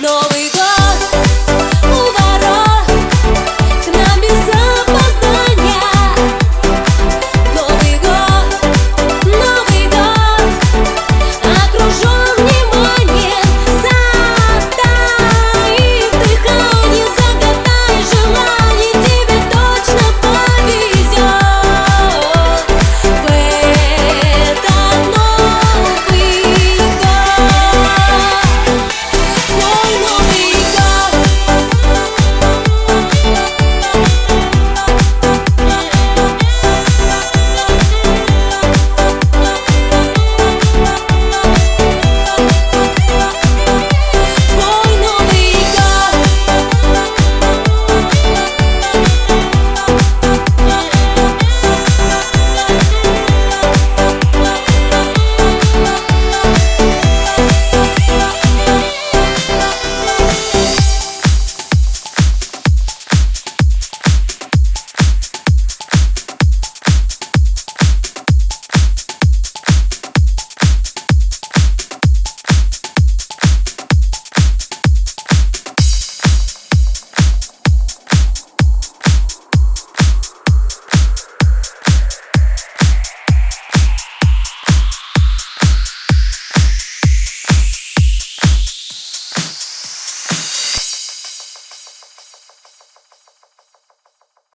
No, we go.